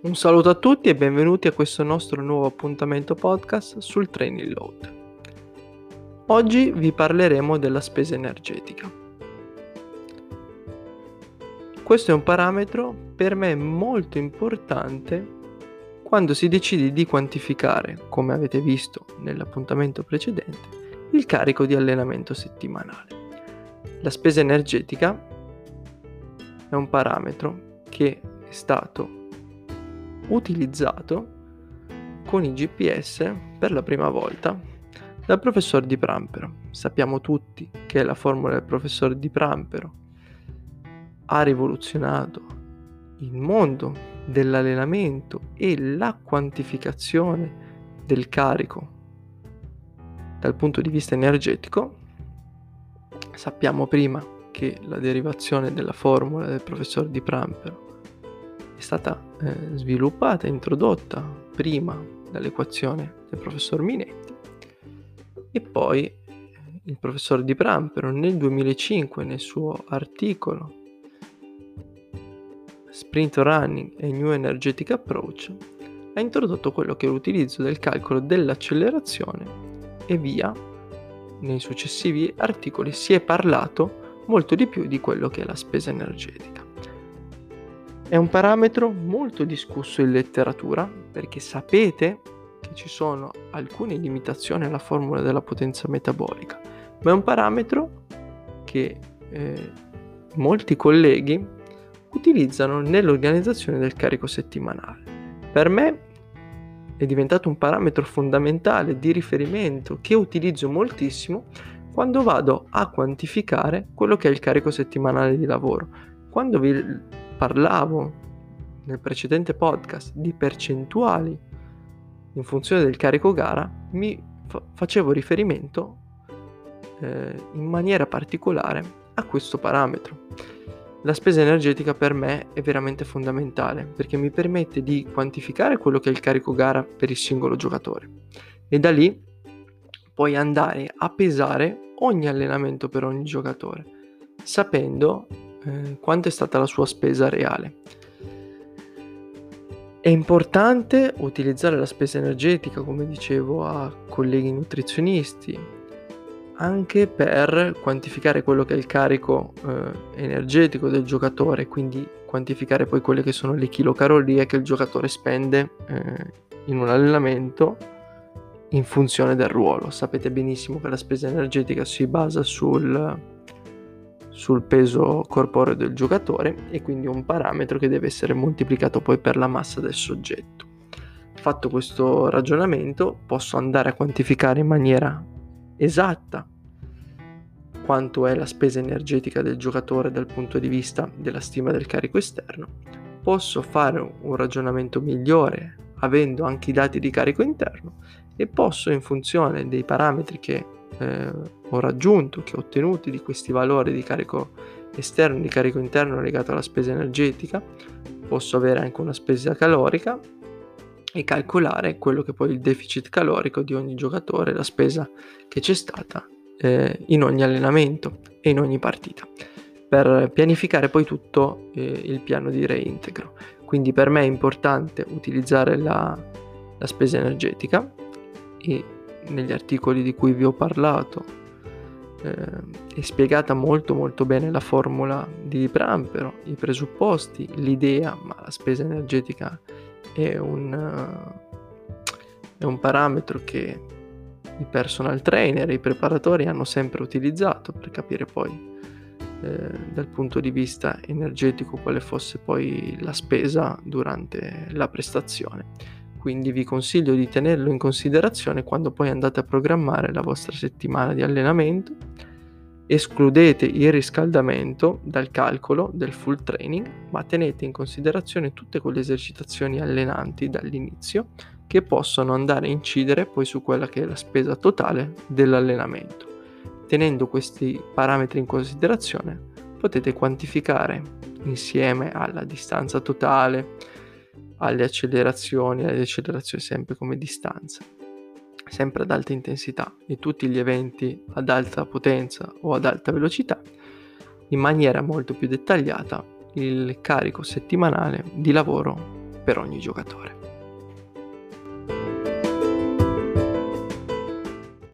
Un saluto a tutti e benvenuti a questo nostro nuovo appuntamento podcast sul training load. Oggi vi parleremo della spesa energetica. Questo è un parametro per me molto importante quando si decide di quantificare, come avete visto nell'appuntamento precedente, il carico di allenamento settimanale. La spesa energetica è un parametro che è stato utilizzato con i GPS per la prima volta dal professor Di Prampero. Sappiamo tutti che la formula del professor Di Prampero ha rivoluzionato il mondo dell'allenamento e la quantificazione del carico dal punto di vista energetico. Sappiamo prima che la derivazione della formula del professor Di Prampero è stata eh, sviluppata introdotta prima dall'equazione del professor Minetti e poi eh, il professor Di Prampero nel 2005 nel suo articolo Sprint Running e New Energetic Approach ha introdotto quello che è l'utilizzo del calcolo dell'accelerazione e via nei successivi articoli si è parlato molto di più di quello che è la spesa energetica. È un parametro molto discusso in letteratura perché sapete che ci sono alcune limitazioni alla formula della potenza metabolica, ma è un parametro che eh, molti colleghi utilizzano nell'organizzazione del carico settimanale. Per me è diventato un parametro fondamentale di riferimento che utilizzo moltissimo quando vado a quantificare quello che è il carico settimanale di lavoro. Quando vi parlavo nel precedente podcast di percentuali in funzione del carico gara, mi fa- facevo riferimento eh, in maniera particolare a questo parametro. La spesa energetica per me è veramente fondamentale perché mi permette di quantificare quello che è il carico gara per il singolo giocatore e da lì puoi andare a pesare ogni allenamento per ogni giocatore, sapendo eh, quanto è stata la sua spesa reale. È importante utilizzare la spesa energetica, come dicevo a colleghi nutrizionisti, anche per quantificare quello che è il carico eh, energetico del giocatore, quindi quantificare poi quelle che sono le chilocalorie che il giocatore spende eh, in un allenamento in funzione del ruolo. Sapete benissimo che la spesa energetica si basa sul sul peso corporeo del giocatore e quindi un parametro che deve essere moltiplicato poi per la massa del soggetto. Fatto questo ragionamento posso andare a quantificare in maniera esatta quanto è la spesa energetica del giocatore dal punto di vista della stima del carico esterno, posso fare un ragionamento migliore avendo anche i dati di carico interno e posso in funzione dei parametri che eh, ho raggiunto, che ho ottenuto di questi valori di carico esterno di carico interno legato alla spesa energetica, posso avere anche una spesa calorica e calcolare quello che poi è il deficit calorico di ogni giocatore, la spesa che c'è stata eh, in ogni allenamento e in ogni partita, per pianificare poi tutto eh, il piano di reintegro. Quindi per me è importante utilizzare la, la spesa energetica e negli articoli di cui vi ho parlato. Eh, è spiegata molto molto bene la formula di Prampero, i presupposti, l'idea, ma la spesa energetica è un, uh, è un parametro che i personal trainer i preparatori hanno sempre utilizzato per capire poi eh, dal punto di vista energetico quale fosse poi la spesa durante la prestazione quindi vi consiglio di tenerlo in considerazione quando poi andate a programmare la vostra settimana di allenamento. Escludete il riscaldamento dal calcolo del full training, ma tenete in considerazione tutte quelle esercitazioni allenanti dall'inizio che possono andare a incidere poi su quella che è la spesa totale dell'allenamento. Tenendo questi parametri in considerazione potete quantificare insieme alla distanza totale, alle accelerazioni, alle accelerazioni sempre come distanza, sempre ad alta intensità e tutti gli eventi ad alta potenza o ad alta velocità, in maniera molto più dettagliata il carico settimanale di lavoro per ogni giocatore.